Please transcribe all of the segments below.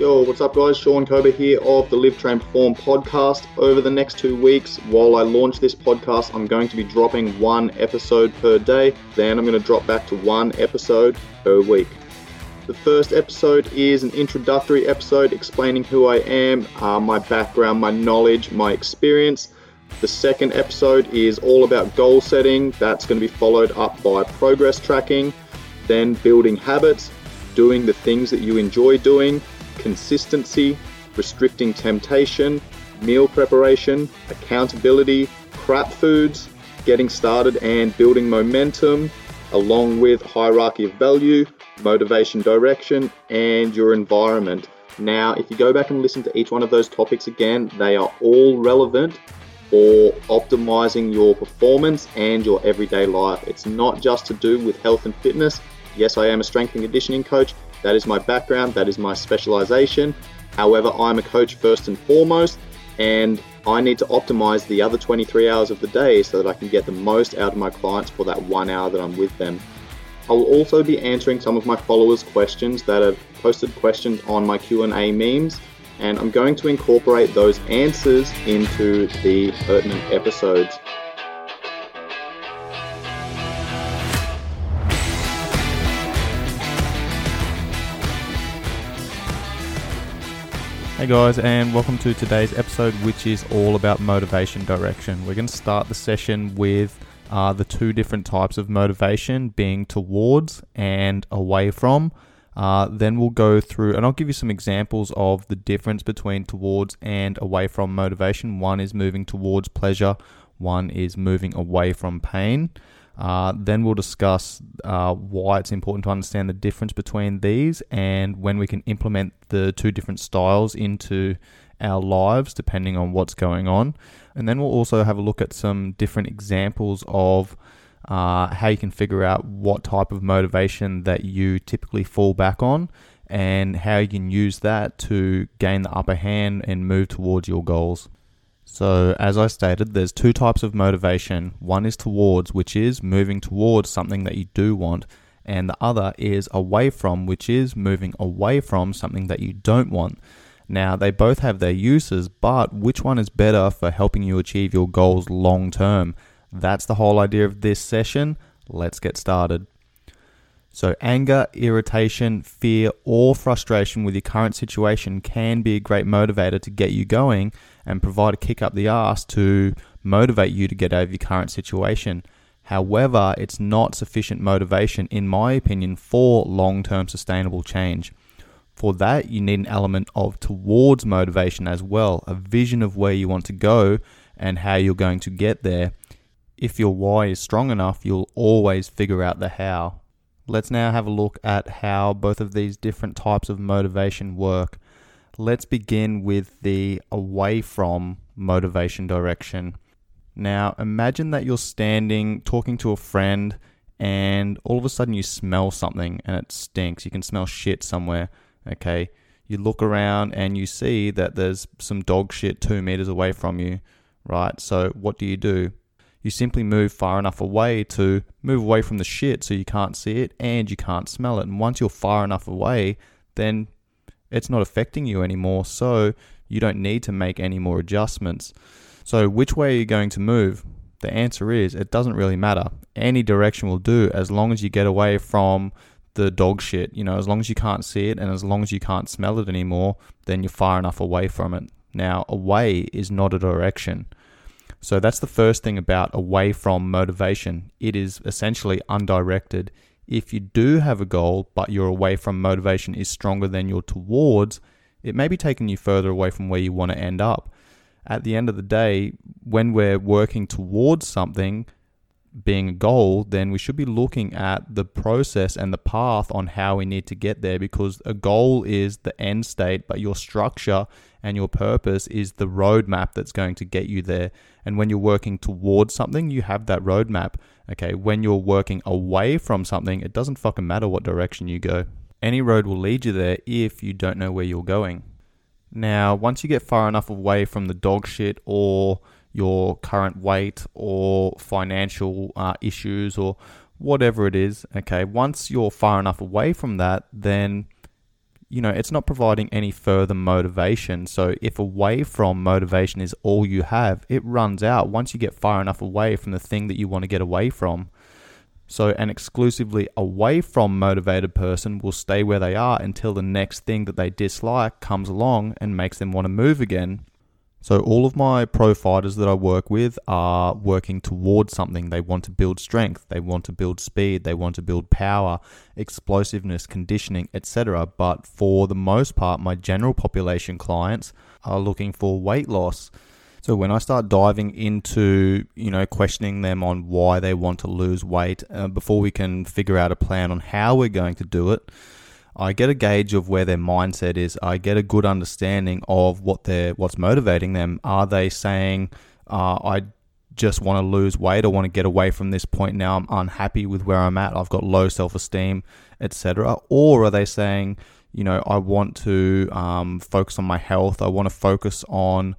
Yo, what's up, guys? Sean Kober here of the Live Train Perform podcast. Over the next two weeks, while I launch this podcast, I'm going to be dropping one episode per day. Then I'm going to drop back to one episode per week. The first episode is an introductory episode explaining who I am, uh, my background, my knowledge, my experience. The second episode is all about goal setting. That's going to be followed up by progress tracking, then building habits, doing the things that you enjoy doing, consistency, restricting temptation, meal preparation, accountability, crap foods, getting started and building momentum, along with hierarchy of value, motivation direction, and your environment. Now, if you go back and listen to each one of those topics again, they are all relevant for optimizing your performance and your everyday life. It's not just to do with health and fitness. Yes, I am a strength and conditioning coach, that is my background, that is my specialization. However, I'm a coach first and foremost, and I need to optimize the other 23 hours of the day so that I can get the most out of my clients for that one hour that I'm with them. I will also be answering some of my followers' questions that have posted questions on my Q&A memes, and I'm going to incorporate those answers into the pertinent episodes. Hey guys, and welcome to today's episode, which is all about motivation direction. We're going to start the session with uh, the two different types of motivation being towards and away from. Uh, then we'll go through, and I'll give you some examples of the difference between towards and away from motivation. One is moving towards pleasure, one is moving away from pain. Uh, then we'll discuss uh, why it's important to understand the difference between these and when we can implement the two different styles into our lives depending on what's going on. And then we'll also have a look at some different examples of uh, how you can figure out what type of motivation that you typically fall back on and how you can use that to gain the upper hand and move towards your goals. So, as I stated, there's two types of motivation. One is towards, which is moving towards something that you do want, and the other is away from, which is moving away from something that you don't want. Now, they both have their uses, but which one is better for helping you achieve your goals long term? That's the whole idea of this session. Let's get started. So, anger, irritation, fear, or frustration with your current situation can be a great motivator to get you going and provide a kick up the ass to motivate you to get over your current situation. However, it's not sufficient motivation, in my opinion, for long term sustainable change. For that, you need an element of towards motivation as well, a vision of where you want to go and how you're going to get there. If your why is strong enough, you'll always figure out the how. Let's now have a look at how both of these different types of motivation work. Let's begin with the away from motivation direction. Now, imagine that you're standing talking to a friend and all of a sudden you smell something and it stinks. You can smell shit somewhere. Okay. You look around and you see that there's some dog shit two meters away from you, right? So, what do you do? You simply move far enough away to move away from the shit so you can't see it and you can't smell it. And once you're far enough away, then it's not affecting you anymore. So you don't need to make any more adjustments. So, which way are you going to move? The answer is it doesn't really matter. Any direction will do as long as you get away from the dog shit. You know, as long as you can't see it and as long as you can't smell it anymore, then you're far enough away from it. Now, away is not a direction. So that's the first thing about away from motivation. It is essentially undirected. If you do have a goal, but your away from motivation is stronger than your towards, it may be taking you further away from where you want to end up. At the end of the day, when we're working towards something, being a goal, then we should be looking at the process and the path on how we need to get there because a goal is the end state, but your structure and your purpose is the roadmap that's going to get you there. And when you're working towards something, you have that roadmap. Okay, when you're working away from something, it doesn't fucking matter what direction you go. Any road will lead you there if you don't know where you're going. Now, once you get far enough away from the dog shit or your current weight or financial uh, issues or whatever it is, okay, once you're far enough away from that, then you know, it's not providing any further motivation. So if away from motivation is all you have, it runs out once you get far enough away from the thing that you want to get away from. So, an exclusively away from motivated person will stay where they are until the next thing that they dislike comes along and makes them want to move again. So, all of my pro fighters that I work with are working towards something. They want to build strength, they want to build speed, they want to build power, explosiveness, conditioning, etc. But for the most part, my general population clients are looking for weight loss. So when I start diving into, you know, questioning them on why they want to lose weight uh, before we can figure out a plan on how we're going to do it, I get a gauge of where their mindset is. I get a good understanding of what they're, what's motivating them. Are they saying, uh, I just want to lose weight or want to get away from this point now? I'm unhappy with where I'm at. I've got low self esteem, etc. Or are they saying, you know, I want to um, focus on my health. I want to focus on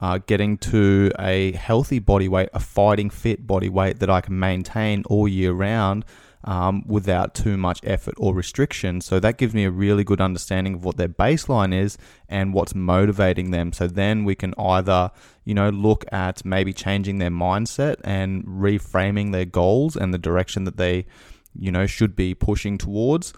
uh, getting to a healthy body weight, a fighting fit body weight that I can maintain all year round um, without too much effort or restriction. So that gives me a really good understanding of what their baseline is and what's motivating them. So then we can either, you know, look at maybe changing their mindset and reframing their goals and the direction that they, you know, should be pushing towards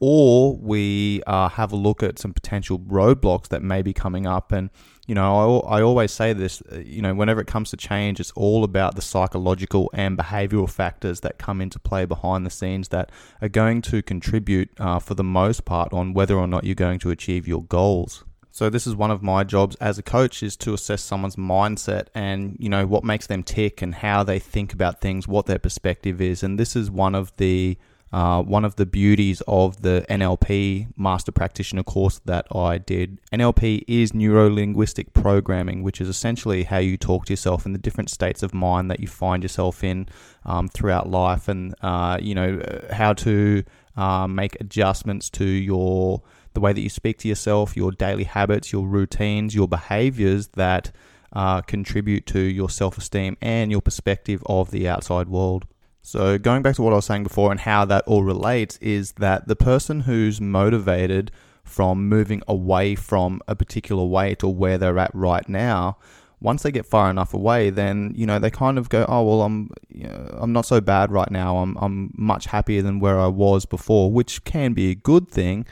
or we uh, have a look at some potential roadblocks that may be coming up. And, you know, I, I always say this, uh, you know, whenever it comes to change, it's all about the psychological and behavioral factors that come into play behind the scenes that are going to contribute uh, for the most part on whether or not you're going to achieve your goals. So this is one of my jobs as a coach is to assess someone's mindset and you know what makes them tick and how they think about things, what their perspective is, and this is one of the uh, one of the beauties of the NLP Master Practitioner course that I did. NLP is neuro linguistic programming, which is essentially how you talk to yourself in the different states of mind that you find yourself in um, throughout life, and uh, you know how to uh, make adjustments to your the way that you speak to yourself, your daily habits, your routines, your behaviors that uh, contribute to your self esteem and your perspective of the outside world. So, going back to what I was saying before and how that all relates is that the person who's motivated from moving away from a particular weight or where they're at right now, once they get far enough away, then you know they kind of go, oh well, I'm you know, I'm not so bad right now. I'm I'm much happier than where I was before, which can be a good thing.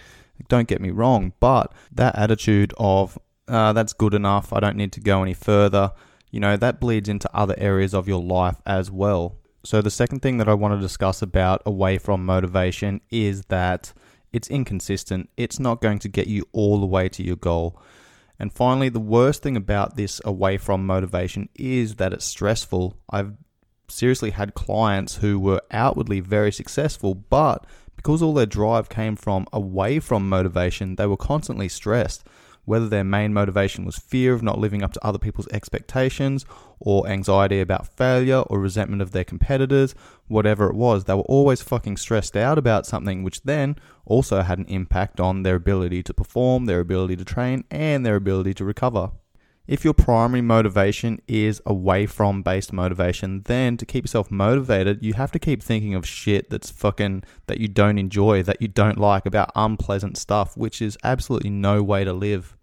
Don't get me wrong, but that attitude of uh, that's good enough. I don't need to go any further. You know that bleeds into other areas of your life as well. So, the second thing that I want to discuss about away from motivation is that it's inconsistent. It's not going to get you all the way to your goal. And finally, the worst thing about this away from motivation is that it's stressful. I've seriously had clients who were outwardly very successful, but because all their drive came from away from motivation, they were constantly stressed whether their main motivation was fear of not living up to other people's expectations, or anxiety about failure, or resentment of their competitors, whatever it was, they were always fucking stressed out about something, which then also had an impact on their ability to perform, their ability to train, and their ability to recover. If your primary motivation is away from based motivation, then to keep yourself motivated, you have to keep thinking of shit that's fucking that you don't enjoy, that you don't like, about unpleasant stuff, which is absolutely no way to live.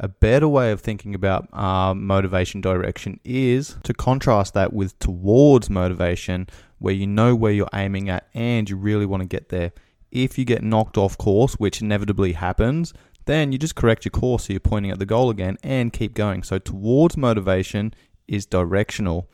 A better way of thinking about uh, motivation direction is to contrast that with towards motivation, where you know where you're aiming at and you really want to get there. If you get knocked off course, which inevitably happens, then you just correct your course so you're pointing at the goal again and keep going. So, towards motivation is directional.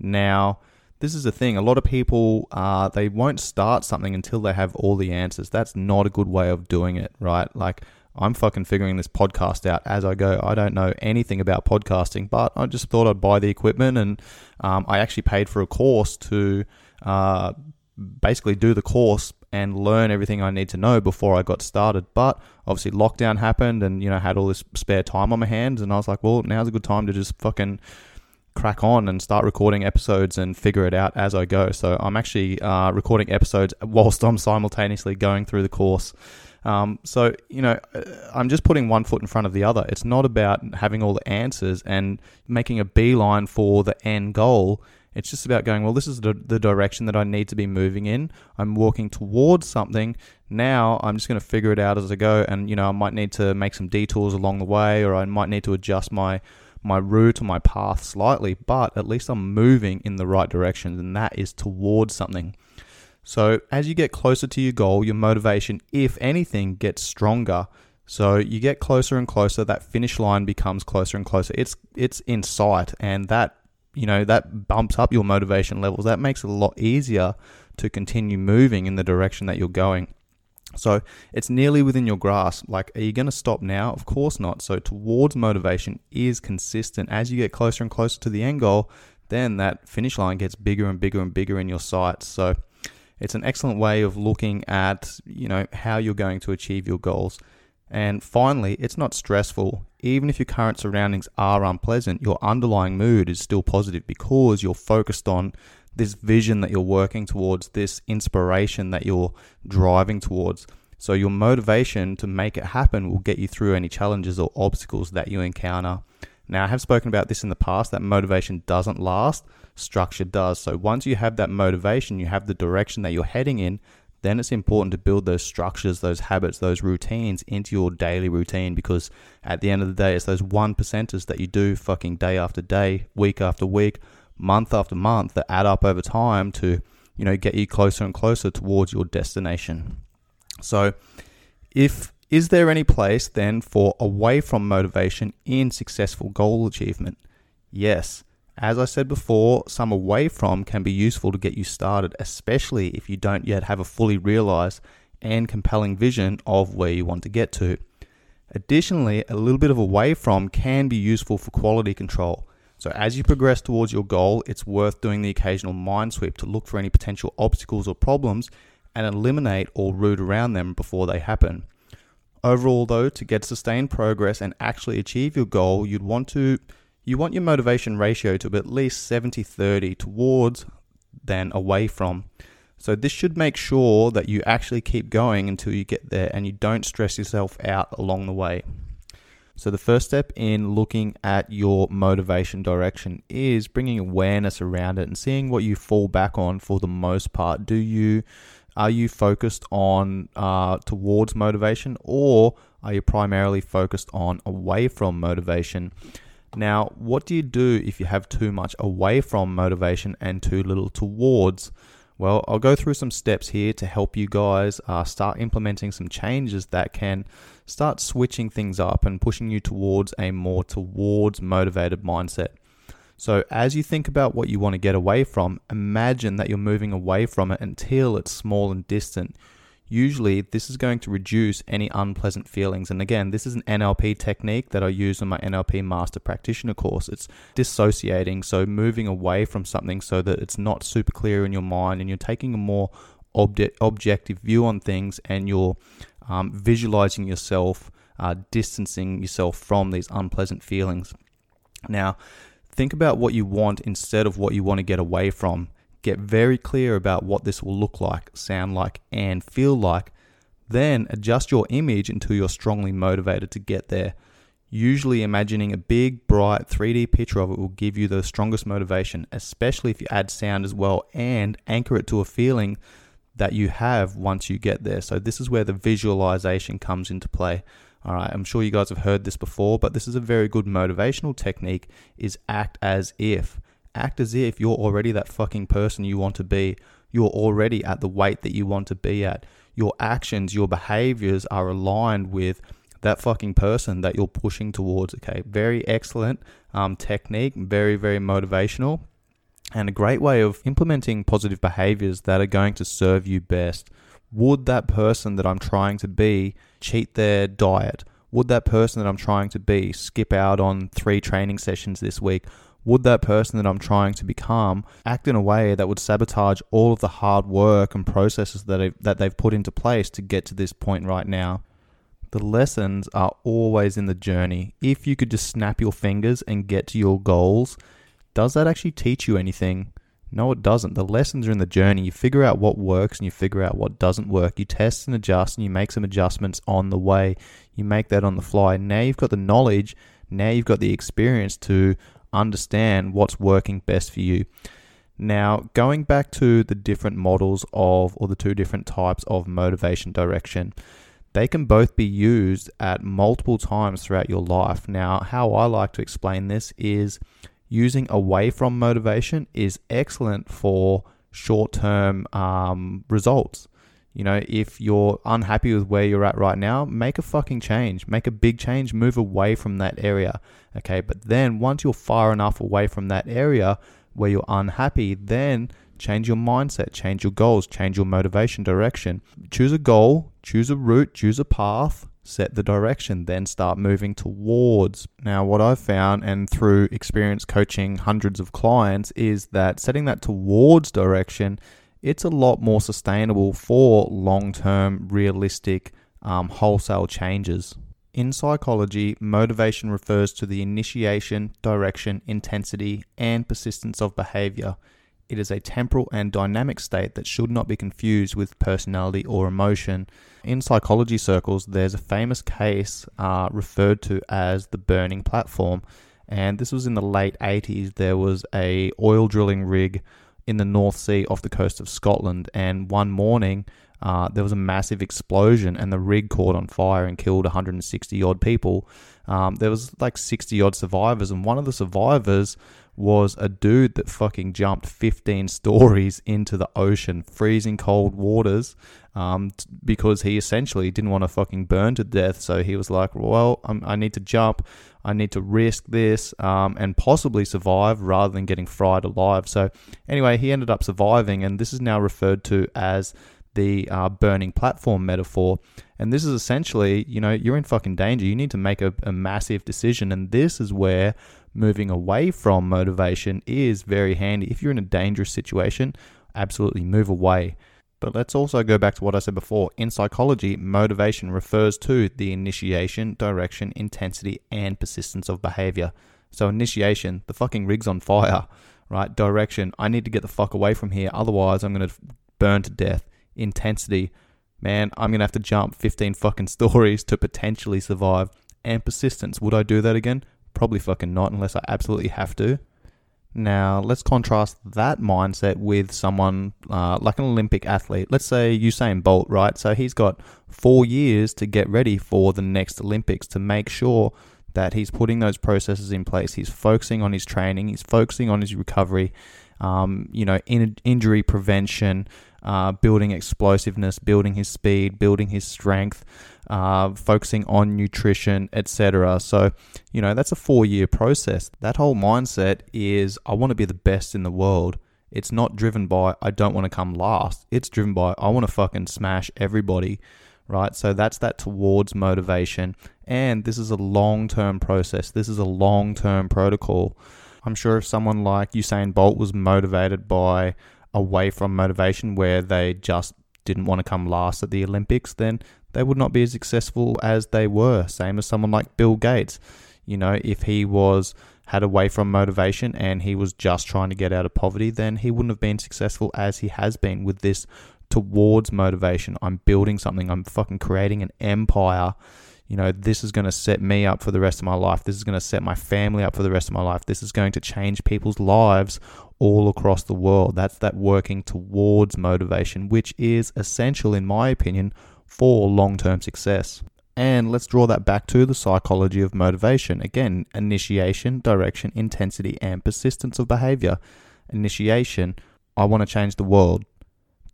Now, this is the thing. A lot of people uh, they won't start something until they have all the answers. That's not a good way of doing it, right? Like I'm fucking figuring this podcast out as I go. I don't know anything about podcasting, but I just thought I'd buy the equipment, and um, I actually paid for a course to uh, basically do the course and learn everything I need to know before I got started. But obviously, lockdown happened, and you know, had all this spare time on my hands, and I was like, well, now's a good time to just fucking crack on and start recording episodes and figure it out as I go. So I'm actually uh, recording episodes whilst I'm simultaneously going through the course. Um, so, you know, uh, I'm just putting one foot in front of the other. It's not about having all the answers and making a beeline for the end goal. It's just about going, well, this is the, the direction that I need to be moving in. I'm walking towards something. Now I'm just going to figure it out as I go. And, you know, I might need to make some detours along the way, or I might need to adjust my my route or my path slightly, but at least I'm moving in the right direction, and that is towards something. So, as you get closer to your goal, your motivation, if anything, gets stronger. So, you get closer and closer, that finish line becomes closer and closer. It's it's in sight and that you know, that bumps up your motivation levels. That makes it a lot easier to continue moving in the direction that you're going. So it's nearly within your grasp. Like, are you going to stop now? Of course not. So, towards motivation is consistent. As you get closer and closer to the end goal, then that finish line gets bigger and bigger and bigger in your sights. So, it's an excellent way of looking at, you know, how you're going to achieve your goals. And finally, it's not stressful. Even if your current surroundings are unpleasant, your underlying mood is still positive because you're focused on this vision that you're working towards, this inspiration that you're driving towards. So, your motivation to make it happen will get you through any challenges or obstacles that you encounter. Now, I have spoken about this in the past that motivation doesn't last, structure does. So, once you have that motivation, you have the direction that you're heading in, then it's important to build those structures, those habits, those routines into your daily routine because at the end of the day, it's those one percenters that you do fucking day after day, week after week, month after month that add up over time to, you know, get you closer and closer towards your destination. So, if is there any place then for away from motivation in successful goal achievement? Yes. As I said before, some away from can be useful to get you started, especially if you don't yet have a fully realized and compelling vision of where you want to get to. Additionally, a little bit of away from can be useful for quality control. So, as you progress towards your goal, it's worth doing the occasional mind sweep to look for any potential obstacles or problems and eliminate or root around them before they happen. Overall, though, to get sustained progress and actually achieve your goal, you'd want to you want your motivation ratio to be at least 70-30 towards than away from. So this should make sure that you actually keep going until you get there and you don't stress yourself out along the way. So the first step in looking at your motivation direction is bringing awareness around it and seeing what you fall back on for the most part. Do you are you focused on uh, towards motivation or are you primarily focused on away from motivation? Now, what do you do if you have too much away from motivation and too little towards? Well, I'll go through some steps here to help you guys uh, start implementing some changes that can start switching things up and pushing you towards a more towards motivated mindset. So, as you think about what you want to get away from, imagine that you're moving away from it until it's small and distant. Usually, this is going to reduce any unpleasant feelings. And again, this is an NLP technique that I use in my NLP Master Practitioner course. It's dissociating, so moving away from something so that it's not super clear in your mind and you're taking a more obje- objective view on things and you're um, visualizing yourself, uh, distancing yourself from these unpleasant feelings. Now, think about what you want instead of what you want to get away from. Get very clear about what this will look like, sound like, and feel like. Then adjust your image until you're strongly motivated to get there. Usually, imagining a big, bright 3D picture of it will give you the strongest motivation, especially if you add sound as well and anchor it to a feeling that you have once you get there. So, this is where the visualization comes into play. All right, I'm sure you guys have heard this before, but this is a very good motivational technique is act as if act as if you're already that fucking person you want to be. You're already at the weight that you want to be at. Your actions, your behaviors are aligned with that fucking person that you're pushing towards. Okay, very excellent um, technique, very, very motivational, and a great way of implementing positive behaviors that are going to serve you best. Would that person that I'm trying to be cheat their diet? Would that person that I'm trying to be skip out on three training sessions this week? Would that person that I'm trying to become act in a way that would sabotage all of the hard work and processes that, I've, that they've put into place to get to this point right now? The lessons are always in the journey. If you could just snap your fingers and get to your goals, does that actually teach you anything? No, it doesn't. The lessons are in the journey. You figure out what works and you figure out what doesn't work. You test and adjust and you make some adjustments on the way. You make that on the fly. Now you've got the knowledge, now you've got the experience to understand what's working best for you. Now, going back to the different models of, or the two different types of motivation direction, they can both be used at multiple times throughout your life. Now, how I like to explain this is using away from motivation is excellent for short term um, results. You know, if you're unhappy with where you're at right now, make a fucking change. Make a big change. Move away from that area. Okay. But then once you're far enough away from that area where you're unhappy, then change your mindset, change your goals, change your motivation direction. Choose a goal, choose a route, choose a path, set the direction, then start moving towards. Now, what I've found, and through experience coaching hundreds of clients, is that setting that towards direction it's a lot more sustainable for long term, realistic, um, wholesale changes. In psychology, motivation refers to the initiation, direction, intensity, and persistence of behavior. It is a temporal and dynamic state that should not be confused with personality or emotion. In psychology circles, there's a famous case uh, referred to as the burning platform, and this was in the late 80s. There was a oil drilling rig in the North Sea off the coast of Scotland. And one morning, uh, there was a massive explosion, and the rig caught on fire and killed 160 odd people. Um, there was like 60 odd survivors, and one of the survivors was a dude that fucking jumped 15 stories into the ocean, freezing cold waters, um, t- because he essentially didn't want to fucking burn to death. So he was like, well, I'm, i need to jump. I need to risk this um, and possibly survive rather than getting fried alive. So, anyway, he ended up surviving, and this is now referred to as the uh, burning platform metaphor. And this is essentially, you know, you're in fucking danger. You need to make a, a massive decision. And this is where moving away from motivation is very handy. If you're in a dangerous situation, absolutely move away. But let's also go back to what I said before. In psychology, motivation refers to the initiation, direction, intensity, and persistence of behavior. So, initiation, the fucking rig's on fire, right? Direction, I need to get the fuck away from here, otherwise, I'm going to burn to death. Intensity, man, I'm going to have to jump 15 fucking stories to potentially survive. And persistence, would I do that again? Probably fucking not, unless I absolutely have to. Now, let's contrast that mindset with someone uh, like an Olympic athlete. Let's say Usain Bolt, right? So he's got four years to get ready for the next Olympics to make sure that he's putting those processes in place. He's focusing on his training, he's focusing on his recovery, um, you know, in, injury prevention, uh, building explosiveness, building his speed, building his strength, uh, focusing on nutrition, etc. So, you know, that's a four year process. That whole mindset is I want to be the best in the world. It's not driven by I don't want to come last. It's driven by I want to fucking smash everybody, right? So that's that towards motivation. And this is a long term process. This is a long term protocol. I'm sure if someone like Usain Bolt was motivated by away from motivation where they just didn't want to come last at the Olympics, then they would not be as successful as they were. Same as someone like Bill Gates. You know, if he was had away from motivation and he was just trying to get out of poverty, then he wouldn't have been successful as he has been with this towards motivation. I'm building something, I'm fucking creating an empire you know, this is going to set me up for the rest of my life. This is going to set my family up for the rest of my life. This is going to change people's lives all across the world. That's that working towards motivation, which is essential, in my opinion, for long term success. And let's draw that back to the psychology of motivation. Again, initiation, direction, intensity, and persistence of behavior. Initiation, I want to change the world.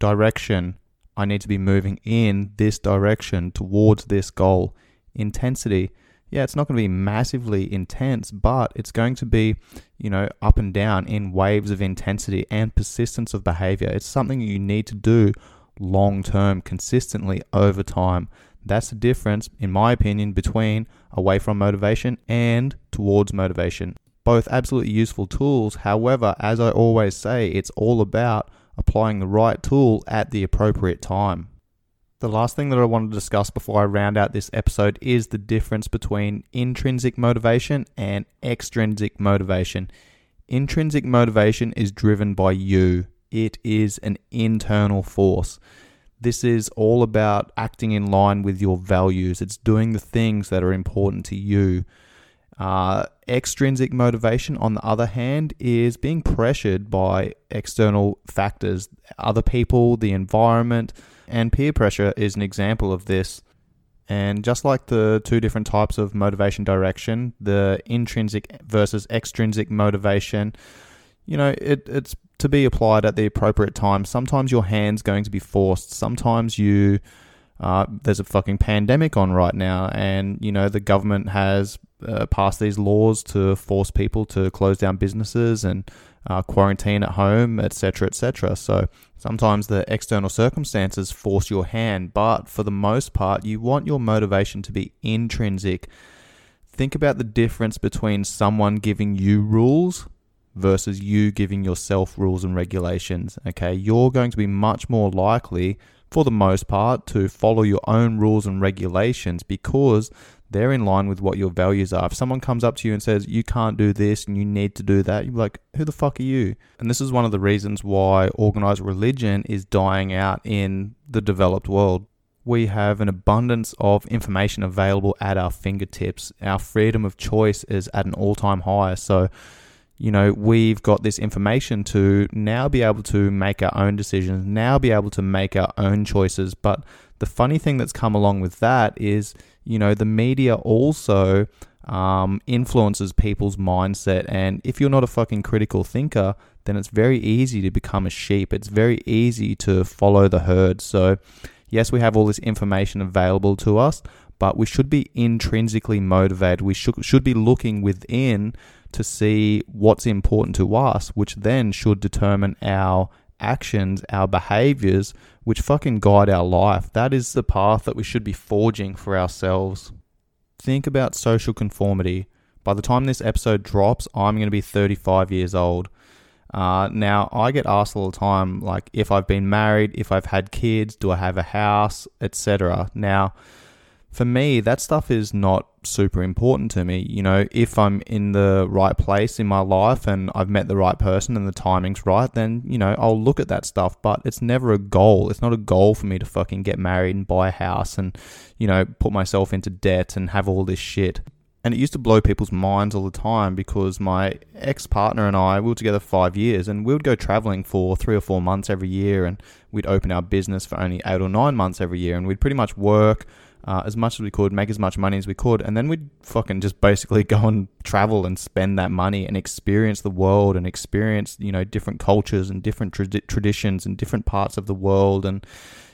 Direction, I need to be moving in this direction towards this goal intensity, yeah, it's not going to be massively intense, but it's going to be, you know, up and down in waves of intensity and persistence of behavior. It's something you need to do long term, consistently over time. That's the difference, in my opinion, between away from motivation and towards motivation. Both absolutely useful tools. However, as I always say, it's all about applying the right tool at the appropriate time. The last thing that I want to discuss before I round out this episode is the difference between intrinsic motivation and extrinsic motivation. Intrinsic motivation is driven by you, it is an internal force. This is all about acting in line with your values, it's doing the things that are important to you. Uh, extrinsic motivation, on the other hand, is being pressured by external factors, other people, the environment, and peer pressure is an example of this. And just like the two different types of motivation direction, the intrinsic versus extrinsic motivation, you know, it, it's to be applied at the appropriate time. Sometimes your hand's going to be forced. Sometimes you, uh, there's a fucking pandemic on right now, and you know the government has uh, passed these laws to force people to close down businesses and uh, quarantine at home, etc., etc. So sometimes the external circumstances force your hand, but for the most part, you want your motivation to be intrinsic. Think about the difference between someone giving you rules versus you giving yourself rules and regulations. Okay, you're going to be much more likely, for the most part, to follow your own rules and regulations because they're in line with what your values are. If someone comes up to you and says, you can't do this and you need to do that, you're like, who the fuck are you? And this is one of the reasons why organized religion is dying out in the developed world. We have an abundance of information available at our fingertips. Our freedom of choice is at an all time high. So, you know, we've got this information to now be able to make our own decisions, now be able to make our own choices. But the funny thing that's come along with that is, you know, the media also um, influences people's mindset. And if you're not a fucking critical thinker, then it's very easy to become a sheep. It's very easy to follow the herd. So, yes, we have all this information available to us, but we should be intrinsically motivated. We should, should be looking within to see what's important to us, which then should determine our actions, our behaviors, which fucking guide our life. That is the path that we should be forging for ourselves. Think about social conformity. By the time this episode drops, I'm going to be 35 years old. Uh, now, I get asked all the time, like, if I've been married, if I've had kids, do I have a house, etc. Now, for me, that stuff is not super important to me. You know, if I'm in the right place in my life and I've met the right person and the timing's right, then, you know, I'll look at that stuff. But it's never a goal. It's not a goal for me to fucking get married and buy a house and, you know, put myself into debt and have all this shit. And it used to blow people's minds all the time because my ex partner and I, we were together five years and we would go traveling for three or four months every year and we'd open our business for only eight or nine months every year and we'd pretty much work uh, as much as we could, make as much money as we could, and then we'd fucking just basically go and travel and spend that money and experience the world and experience you know different cultures and different tra- traditions and different parts of the world and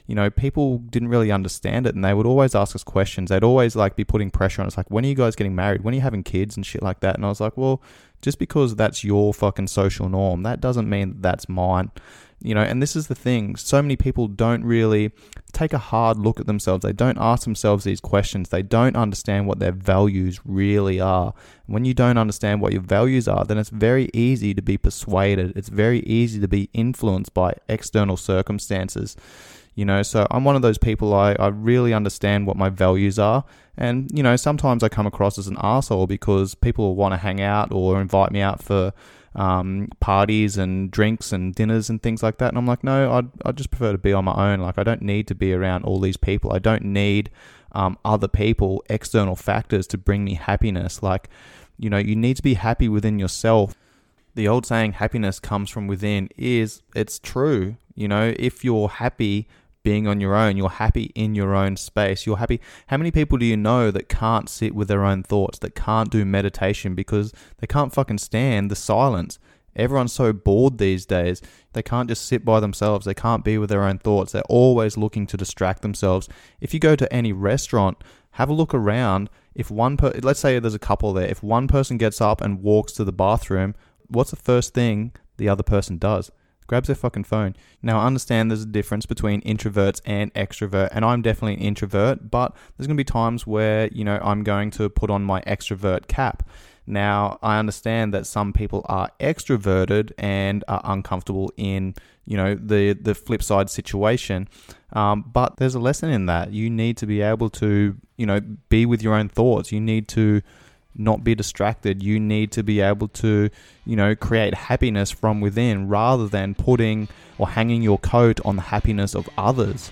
you know people didn't really understand it and they would always ask us questions. They'd always like be putting pressure on us like when are you guys getting married? When are you having kids? and shit like that and i was like well just because that's your fucking social norm that doesn't mean that that's mine you know, and this is the thing. So many people don't really take a hard look at themselves. They don't ask themselves these questions. They don't understand what their values really are. When you don't understand what your values are, then it's very easy to be persuaded. It's very easy to be influenced by external circumstances. You know, so I'm one of those people, I, I really understand what my values are. And, you know, sometimes I come across as an asshole because people want to hang out or invite me out for um, parties and drinks and dinners and things like that. And I'm like, no, I'd, I'd just prefer to be on my own. Like, I don't need to be around all these people. I don't need um, other people, external factors to bring me happiness. Like, you know, you need to be happy within yourself. The old saying, happiness comes from within, is it's true. You know, if you're happy being on your own. You're happy in your own space. You're happy. How many people do you know that can't sit with their own thoughts, that can't do meditation because they can't fucking stand the silence? Everyone's so bored these days. They can't just sit by themselves. They can't be with their own thoughts. They're always looking to distract themselves. If you go to any restaurant, have a look around. If one per, let's say there's a couple there, if one person gets up and walks to the bathroom, what's the first thing the other person does? Grabs their fucking phone. Now, I understand there's a difference between introverts and extrovert, and I'm definitely an introvert, but there's going to be times where, you know, I'm going to put on my extrovert cap. Now, I understand that some people are extroverted and are uncomfortable in, you know, the the flip side situation. Um, but there's a lesson in that. You need to be able to, you know, be with your own thoughts. You need to not be distracted. You need to be able to, you know, create happiness from within rather than putting or hanging your coat on the happiness of others.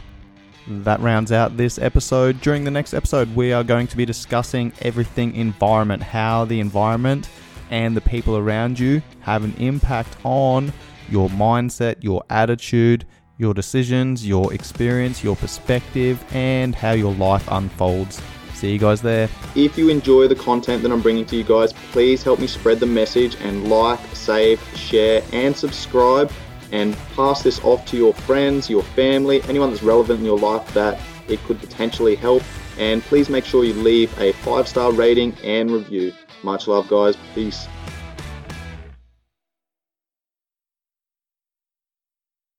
that rounds out this episode. During the next episode, we are going to be discussing everything environment, how the environment and the people around you have an impact on your mindset, your attitude, your decisions, your experience, your perspective, and how your life unfolds. See you guys there. If you enjoy the content that I'm bringing to you guys, please help me spread the message and like, save, share, and subscribe and pass this off to your friends, your family, anyone that's relevant in your life that it could potentially help. And please make sure you leave a five star rating and review. Much love, guys. Peace.